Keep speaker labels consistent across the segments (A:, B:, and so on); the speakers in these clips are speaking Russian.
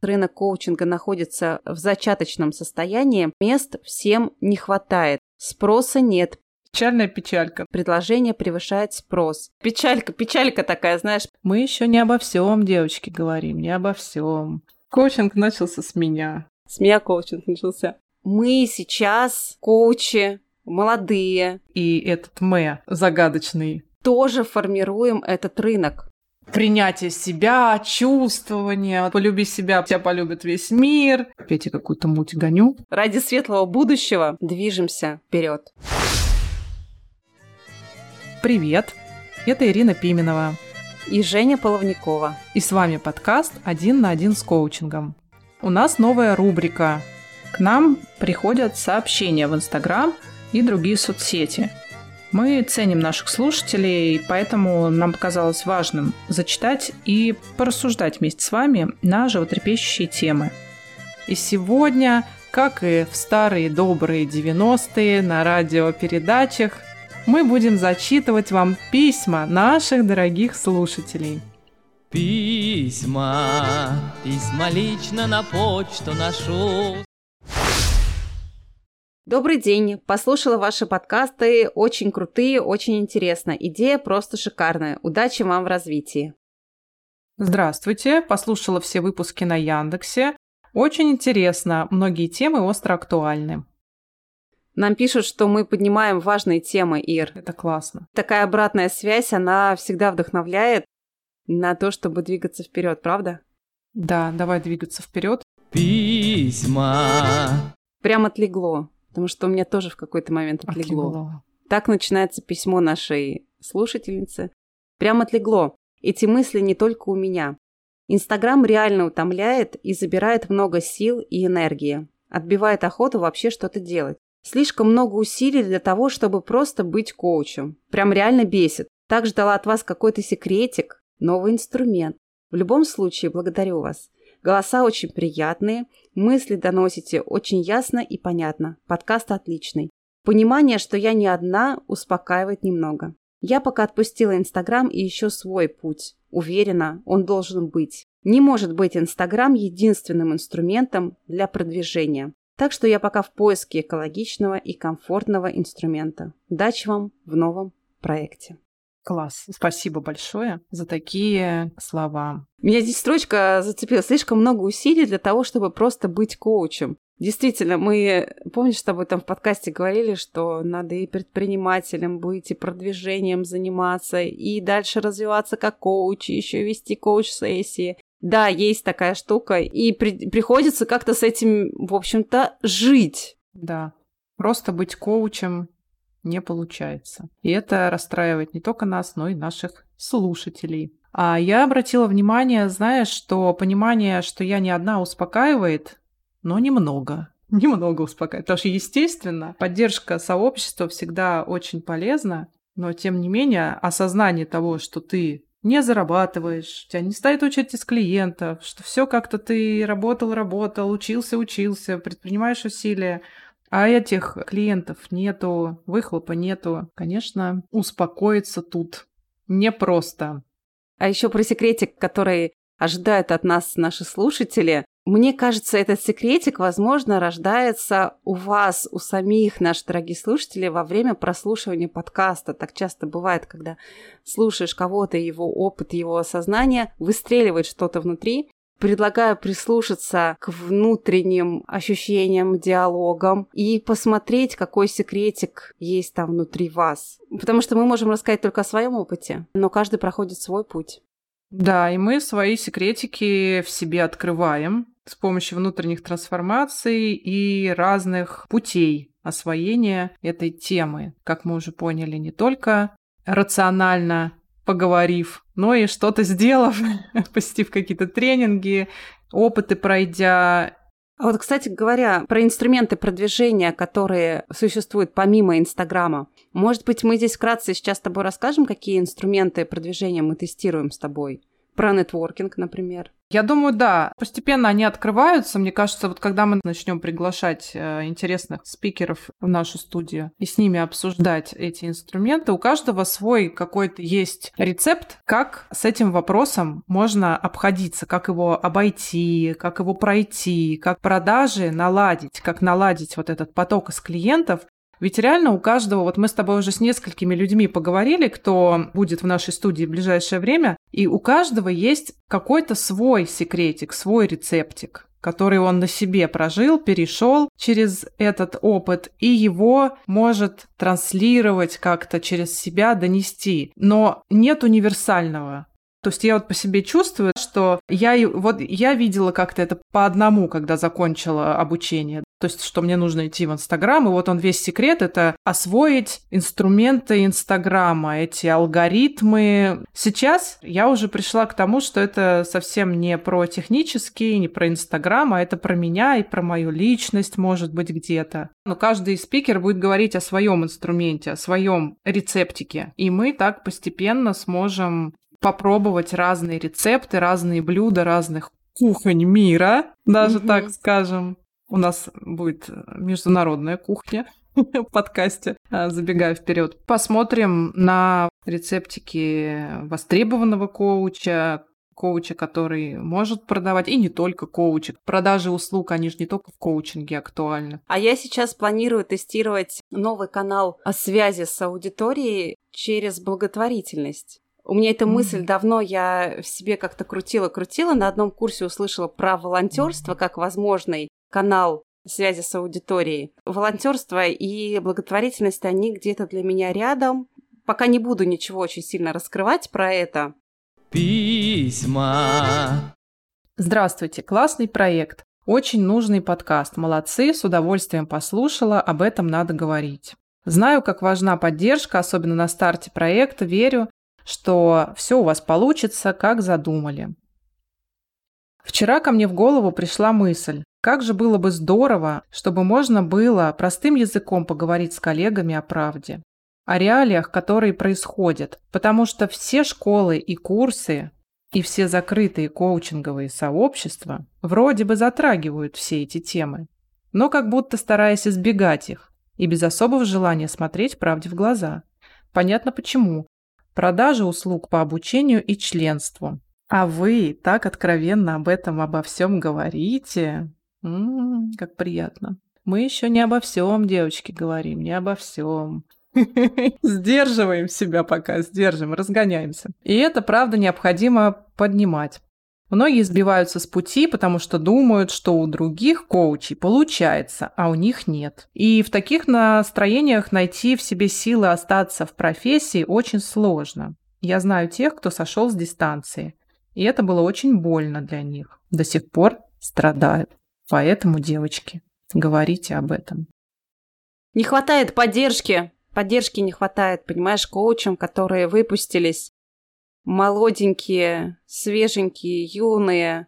A: Рынок коучинга находится в зачаточном состоянии, мест всем не хватает. Спроса нет,
B: Печальная печалька.
A: Предложение превышает спрос. Печалька, печалька такая, знаешь.
B: Мы еще не обо всем, девочки, говорим, не обо всем. Коучинг начался с меня.
A: С меня коучинг начался. Мы сейчас коучи, молодые.
B: И этот мы загадочный.
A: Тоже формируем этот рынок.
B: Принятие себя, чувствование, полюби себя, тебя полюбит весь мир. Опять я какую-то муть гоню.
A: Ради светлого будущего движемся вперед.
B: Привет, это Ирина Пименова
A: и Женя Половникова.
B: И с вами подкаст «Один на один с коучингом». У нас новая рубрика.
C: К нам приходят сообщения в Инстаграм и другие соцсети. Мы ценим наших слушателей, поэтому нам показалось важным зачитать и порассуждать вместе с вами на животрепещущие темы.
B: И сегодня, как и в старые добрые 90-е на радиопередачах, мы будем зачитывать вам письма наших дорогих слушателей.
D: Письма, письма лично на почту нашу.
A: Добрый день. Послушала ваши подкасты. Очень крутые, очень интересно. Идея просто шикарная. Удачи вам в развитии.
B: Здравствуйте. Послушала все выпуски на Яндексе. Очень интересно. Многие темы остро актуальны.
A: Нам пишут, что мы поднимаем важные темы, Ир.
B: Это классно.
A: Такая обратная связь, она всегда вдохновляет на то, чтобы двигаться вперед, правда?
B: Да, давай двигаться вперед.
D: Письма.
A: Прям отлегло, потому что у меня тоже в какой-то момент отлегло. отлегло. Так начинается письмо нашей слушательницы. Прям отлегло. Эти мысли не только у меня. Инстаграм реально утомляет и забирает много сил и энергии. Отбивает охоту вообще что-то делать. Слишком много усилий для того, чтобы просто быть коучем. Прям реально бесит. Так ждала от вас какой-то секретик, новый инструмент. В любом случае, благодарю вас. Голоса очень приятные, мысли доносите очень ясно и понятно. Подкаст отличный. Понимание, что я не одна, успокаивает немного. Я пока отпустила Инстаграм и еще свой путь. Уверена, он должен быть. Не может быть Инстаграм единственным инструментом для продвижения. Так что я пока в поиске экологичного и комфортного инструмента. Удачи вам в новом проекте.
B: Класс. Спасибо большое за такие слова.
A: Меня здесь строчка зацепила. Слишком много усилий для того, чтобы просто быть коучем. Действительно, мы, помнишь, с тобой там в подкасте говорили, что надо и предпринимателем быть, и продвижением заниматься, и дальше развиваться как коуч, и еще вести коуч-сессии. Да, есть такая штука, и при- приходится как-то с этим, в общем-то, жить.
B: Да, просто быть коучем не получается. И это расстраивает не только нас, но и наших слушателей. А я обратила внимание, знаешь, что понимание, что я не одна, успокаивает, но немного. Немного успокаивает. Потому что, естественно, поддержка сообщества всегда очень полезна, но, тем не менее, осознание того, что ты не зарабатываешь, тебя не стоит очередь из клиентов, что все как-то ты работал, работал, учился, учился, предпринимаешь усилия, а этих клиентов нету, выхлопа нету, конечно, успокоиться тут непросто.
A: А еще про секретик, который ожидают от нас наши слушатели. Мне кажется, этот секретик, возможно, рождается у вас, у самих наших дорогих слушателей во время прослушивания подкаста. Так часто бывает, когда слушаешь кого-то, его опыт, его осознание, выстреливает что-то внутри. Предлагаю прислушаться к внутренним ощущениям, диалогам и посмотреть, какой секретик есть там внутри вас. Потому что мы можем рассказать только о своем опыте, но каждый проходит свой путь.
B: Да, и мы свои секретики в себе открываем с помощью внутренних трансформаций и разных путей освоения этой темы. Как мы уже поняли, не только рационально поговорив, но и что-то сделав, посетив какие-то тренинги, опыты пройдя.
A: А вот, кстати говоря, про инструменты продвижения, которые существуют помимо Инстаграма. Может быть, мы здесь вкратце сейчас с тобой расскажем, какие инструменты продвижения мы тестируем с тобой? Про нетворкинг, например.
B: Я думаю, да, постепенно они открываются. Мне кажется, вот когда мы начнем приглашать э, интересных спикеров в нашу студию и с ними обсуждать эти инструменты, у каждого свой какой-то есть рецепт, как с этим вопросом можно обходиться, как его обойти, как его пройти, как продажи наладить, как наладить вот этот поток из клиентов, ведь реально у каждого, вот мы с тобой уже с несколькими людьми поговорили, кто будет в нашей студии в ближайшее время, и у каждого есть какой-то свой секретик, свой рецептик который он на себе прожил, перешел через этот опыт и его может транслировать как-то через себя, донести. Но нет универсального. То есть я вот по себе чувствую, что я вот я видела как-то это по одному, когда закончила обучение. То есть, что мне нужно идти в Инстаграм, и вот он весь секрет — это освоить инструменты Инстаграма, эти алгоритмы. Сейчас я уже пришла к тому, что это совсем не про технический, не про Инстаграм, а это про меня и про мою личность, может быть, где-то. Но каждый спикер будет говорить о своем инструменте, о своем рецептике. И мы так постепенно сможем попробовать разные рецепты, разные блюда разных кухонь мира, даже mm так скажем. У нас будет международная кухня в подкасте, а, забегая вперед. Посмотрим на рецептики востребованного коуча, коуча, который может продавать, и не только коуча. Продажи услуг, они же не только в коучинге актуальны.
A: А я сейчас планирую тестировать новый канал о связи с аудиторией через благотворительность. У меня эта мысль давно я в себе как-то крутила-крутила. На одном курсе услышала про волонтерство как возможный канал связи с аудиторией. Волонтерство и благотворительность, они где-то для меня рядом. Пока не буду ничего очень сильно раскрывать про это.
D: Письма.
B: Здравствуйте, классный проект. Очень нужный подкаст. Молодцы, с удовольствием послушала, об этом надо говорить. Знаю, как важна поддержка, особенно на старте проекта, верю, что все у вас получится, как задумали. Вчера ко мне в голову пришла мысль, как же было бы здорово, чтобы можно было простым языком поговорить с коллегами о правде, о реалиях, которые происходят, потому что все школы и курсы и все закрытые коучинговые сообщества вроде бы затрагивают все эти темы, но как будто стараясь избегать их и без особого желания смотреть правде в глаза. Понятно почему продажи услуг по обучению и членству. А вы так откровенно об этом, обо всем говорите. М-м, как приятно. Мы еще не обо всем, девочки, говорим, не обо всем. Сдерживаем себя пока, сдержим, разгоняемся. И это, правда, необходимо поднимать. Многие сбиваются с пути, потому что думают, что у других коучей получается, а у них нет. И в таких настроениях найти в себе силы остаться в профессии очень сложно. Я знаю тех, кто сошел с дистанции, и это было очень больно для них. До сих пор страдают. Поэтому, девочки, говорите об этом.
A: Не хватает поддержки. Поддержки не хватает, понимаешь, коучам, которые выпустились молоденькие, свеженькие, юные,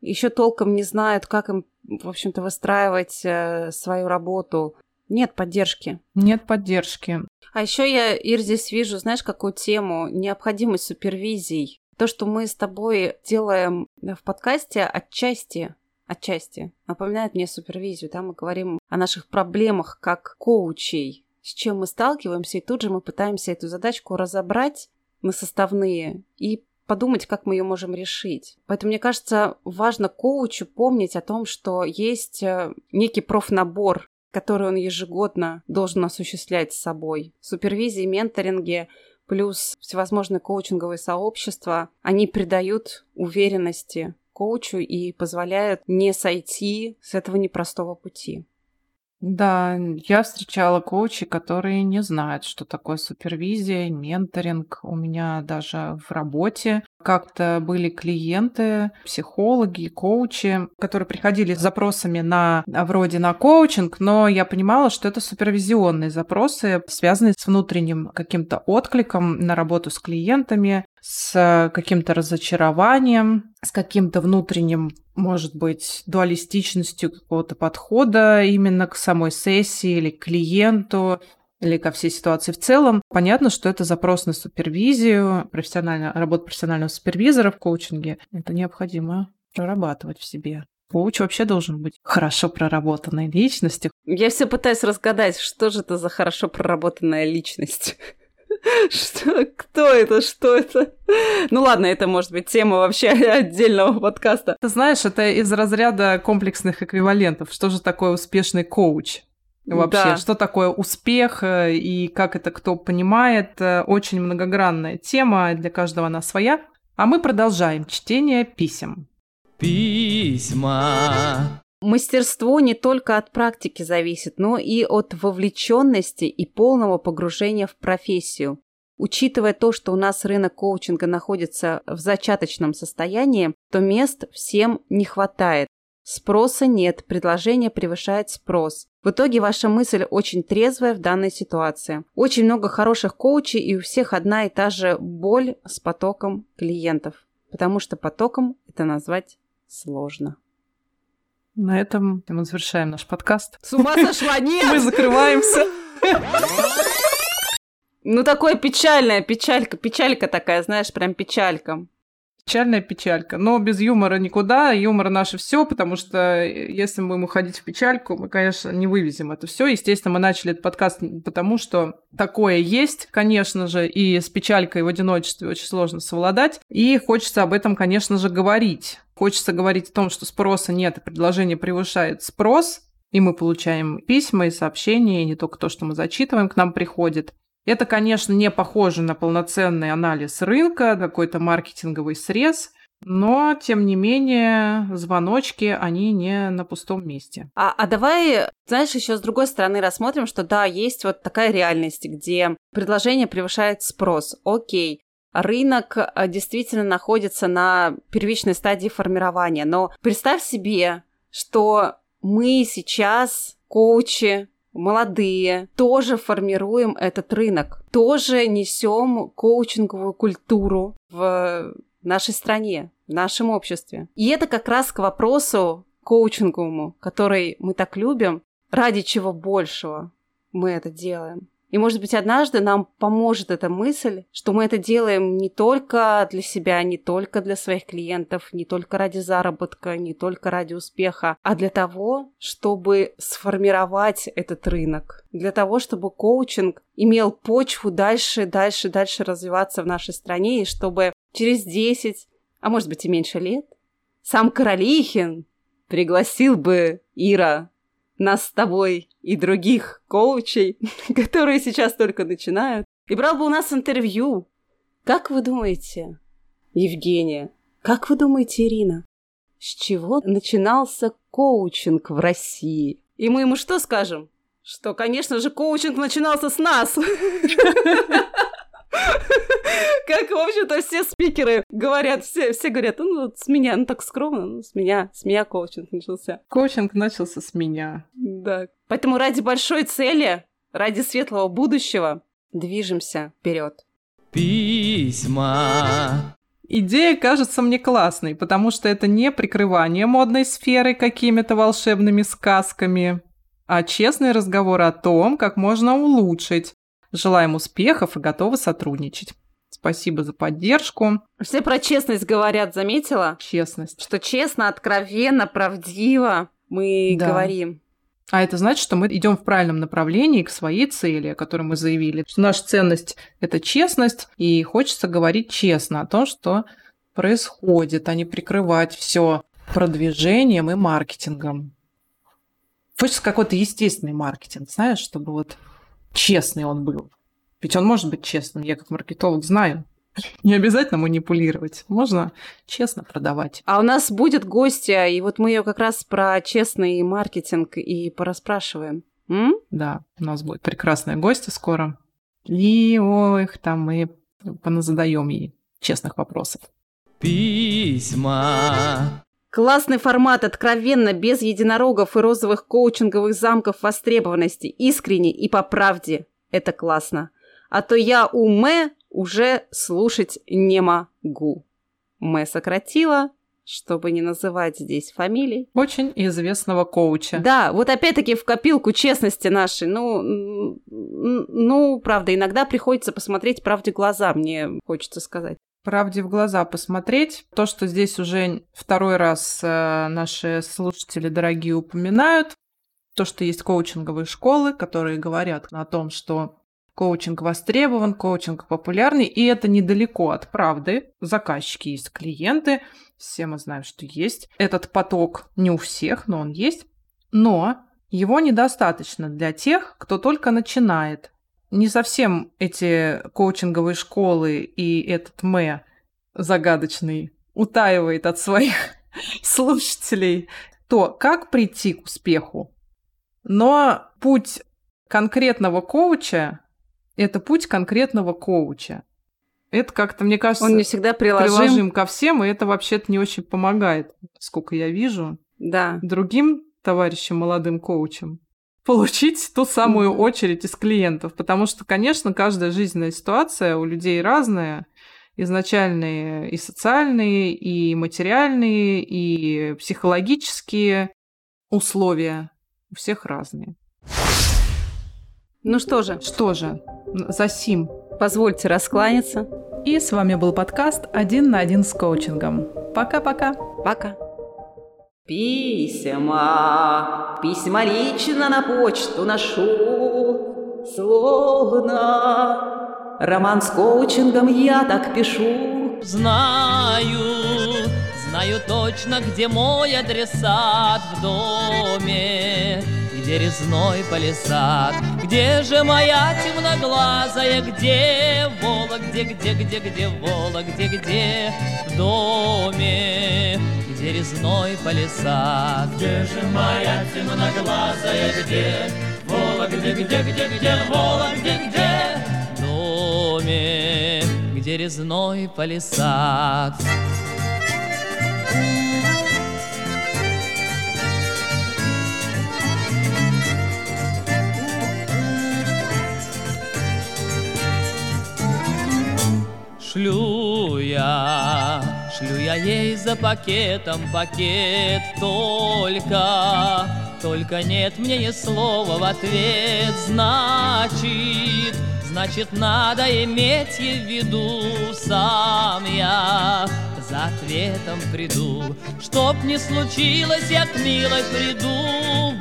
A: еще толком не знают, как им, в общем-то, выстраивать э, свою работу. Нет поддержки.
B: Нет поддержки.
A: А еще я, Ир, здесь вижу, знаешь, какую тему? Необходимость супервизий. То, что мы с тобой делаем в подкасте, отчасти, отчасти напоминает мне супервизию. Там мы говорим о наших проблемах как коучей, с чем мы сталкиваемся, и тут же мы пытаемся эту задачку разобрать на составные и подумать, как мы ее можем решить. Поэтому, мне кажется, важно коучу помнить о том, что есть э, некий профнабор, который он ежегодно должен осуществлять с собой. Супервизии, менторинги, плюс всевозможные коучинговые сообщества, они придают уверенности коучу и позволяют не сойти с этого непростого пути.
B: Да, я встречала коучей, которые не знают, что такое супервизия, менторинг. У меня даже в работе как-то были клиенты, психологи, коучи, которые приходили с запросами на вроде на коучинг, но я понимала, что это супервизионные запросы, связанные с внутренним каким-то откликом на работу с клиентами, с каким-то разочарованием, с каким-то внутренним может быть, дуалистичностью какого-то подхода именно к самой сессии или к клиенту. Или ко всей ситуации в целом. Понятно, что это запрос на супервизию, профессионально, работа профессионального супервизора в коучинге. Это необходимо прорабатывать в себе. Коуч вообще должен быть хорошо проработанной личностью.
A: Я все пытаюсь разгадать, что же это за хорошо проработанная личность. Что, кто это, что это? Ну ладно, это может быть тема вообще отдельного подкаста.
B: Ты знаешь, это из разряда комплексных эквивалентов. Что же такое успешный коуч? Вообще, да. что такое успех э, и как это кто понимает, э, очень многогранная тема, для каждого она своя. А мы продолжаем чтение писем.
D: Письма.
A: Мастерство не только от практики зависит, но и от вовлеченности и полного погружения в профессию. Учитывая то, что у нас рынок коучинга находится в зачаточном состоянии, то мест всем не хватает. Спроса нет, предложение превышает спрос. В итоге ваша мысль очень трезвая в данной ситуации. Очень много хороших коучей и у всех одна и та же боль с потоком клиентов. Потому что потоком это назвать сложно.
B: На этом мы завершаем наш подкаст.
A: С ума сошла, нет!
B: Мы закрываемся.
A: Ну, такое печальная печалька, печалька такая, знаешь, прям печалька.
B: Печальная печалька. Но без юмора никуда. Юмор наше все, потому что э, если мы будем уходить в печальку, мы, конечно, не вывезем это все. Естественно, мы начали этот подкаст потому, что такое есть, конечно же, и с печалькой в одиночестве очень сложно совладать. И хочется об этом, конечно же, говорить. Хочется говорить о том, что спроса нет, и предложение превышает спрос, и мы получаем письма и сообщения, и не только то, что мы зачитываем, к нам приходит. Это, конечно, не похоже на полноценный анализ рынка, какой-то маркетинговый срез, но, тем не менее, звоночки, они не на пустом месте.
A: А, а давай, знаешь, еще с другой стороны рассмотрим, что да, есть вот такая реальность, где предложение превышает спрос. Окей, рынок э, действительно находится на первичной стадии формирования, но представь себе, что мы сейчас, коучи, молодые, тоже формируем этот рынок, тоже несем коучинговую культуру в нашей стране, в нашем обществе. И это как раз к вопросу коучинговому, который мы так любим, ради чего большего мы это делаем. И, может быть, однажды нам поможет эта мысль, что мы это делаем не только для себя, не только для своих клиентов, не только ради заработка, не только ради успеха, а для того, чтобы сформировать этот рынок, для того, чтобы коучинг имел почву дальше, дальше, дальше развиваться в нашей стране, и чтобы через 10, а может быть и меньше лет, сам Королихин пригласил бы Ира нас с тобой и других коучей, которые сейчас только начинают, и брал бы у нас интервью. Как вы думаете, Евгения, как вы думаете, Ирина, с чего начинался коучинг в России? И мы ему что скажем? Что, конечно же, коучинг начинался с нас. Как, в общем-то, все спикеры говорят, все, все говорят, ну, с меня, ну, так скромно, ну, с меня, с меня коучинг начался.
B: Коучинг начался с меня.
A: Да. Поэтому ради большой цели, ради светлого будущего движемся вперед.
D: Письма.
B: Идея кажется мне классной, потому что это не прикрывание модной сферы какими-то волшебными сказками, а честный разговор о том, как можно улучшить Желаем успехов и готовы сотрудничать. Спасибо за поддержку.
A: Все про честность говорят, заметила?
B: Честность.
A: Что честно, откровенно, правдиво мы да. говорим.
B: А это значит, что мы идем в правильном направлении к своей цели, о которой мы заявили. Что наша ценность – это честность, и хочется говорить честно о том, что происходит, а не прикрывать все продвижением и маркетингом. Хочется какой-то естественный маркетинг, знаешь, чтобы вот честный он был. Ведь он может быть честным, я как маркетолог знаю. Не обязательно манипулировать, можно честно продавать.
A: А у нас будет гостья, и вот мы ее как раз про честный маркетинг и пораспрашиваем. М?
B: Да, у нас будет прекрасная гостья скоро. И ой, там мы задаем ей честных вопросов.
D: Письма.
A: Классный формат, откровенно, без единорогов и розовых коучинговых замков востребованности, искренне и по правде. Это классно. А то я у Мэ уже слушать не могу. Мэ сократила, чтобы не называть здесь фамилий.
B: Очень известного коуча.
A: Да, вот опять-таки в копилку честности нашей. Ну, ну, правда, иногда приходится посмотреть правде глаза, мне хочется сказать.
B: Правде в глаза посмотреть. То, что здесь уже второй раз э, наши слушатели дорогие упоминают, то, что есть коучинговые школы, которые говорят о том, что коучинг востребован, коучинг популярный, и это недалеко от правды. Заказчики есть клиенты, все мы знаем, что есть. Этот поток не у всех, но он есть. Но его недостаточно для тех, кто только начинает. Не совсем эти коучинговые школы и этот Мэ загадочный утаивает от своих слушателей то, как прийти к успеху. Но путь конкретного коуча это путь конкретного коуча. Это как-то, мне кажется,
A: он не всегда приложим.
B: приложим ко всем, и это вообще-то не очень помогает, сколько я вижу.
A: Да.
B: Другим товарищам, молодым коучам получить ту самую очередь из клиентов, потому что, конечно, каждая жизненная ситуация у людей разная, изначальные и социальные, и материальные, и психологические условия у всех разные.
A: Ну что же.
B: Что же, за сим.
A: Позвольте раскланяться.
C: И с вами был подкаст «Один на один с коучингом». Пока-пока.
A: Пока. Письма, письма лично на почту ношу, Словно роман с коучингом я так пишу.
D: Знаю, знаю точно, где мой адресат в доме, где резной палисад, где же моя темноглазая, где Вола, где, где, где, где Вола, где, где в доме, где резной палисад.
E: Где же моя темноглазая, где Вола, где, где, где,
D: в доме, где резной палисад. Шлю я, шлю я ей за пакетом пакет только, только нет мне ни слова в ответ, значит, значит надо иметь в виду сам я за ответом приду. Чтоб не случилось, я к милой приду.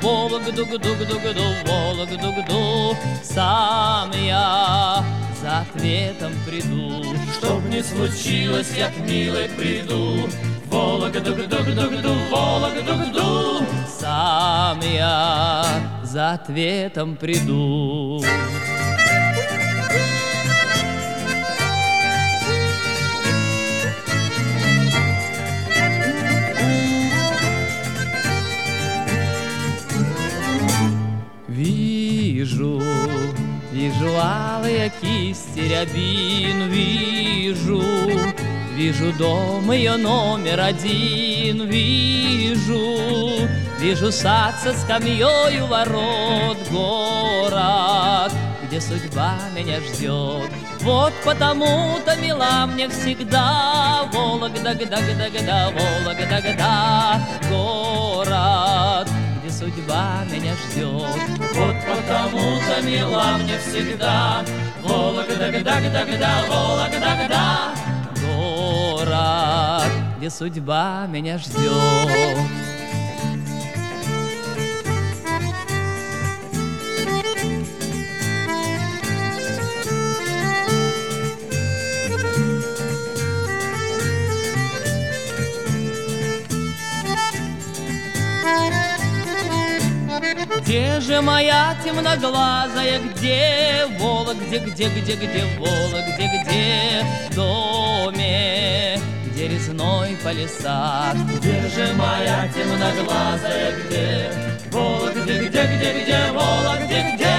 D: Вологду-гду-гду-гду, Вологду-гду, сам я за ответом приду.
E: Чтоб не случилось, я к милой приду. Вологду-гду-гду-гду, Вологду-гду,
D: сам я за ответом приду. Кисти рябин, вижу, вижу дом ее номер один, вижу, вижу сад со скамьей у ворот, город, где судьба меня ждет. Вот потому-то мила мне всегда Вологда-гда-гда-гда, Вологда-гда, город, судьба меня ждет.
E: Вот потому-то мила мне всегда Вологда-гда-гда-гда, Вологда-гда
D: Город, где судьба меня ждет. Где же моя темноглазая, где Вола, где, где, где, где волок, где, где в доме, где резной палисад?
E: Где же моя темноглазая, где волок, где, где, где, где волок, где, где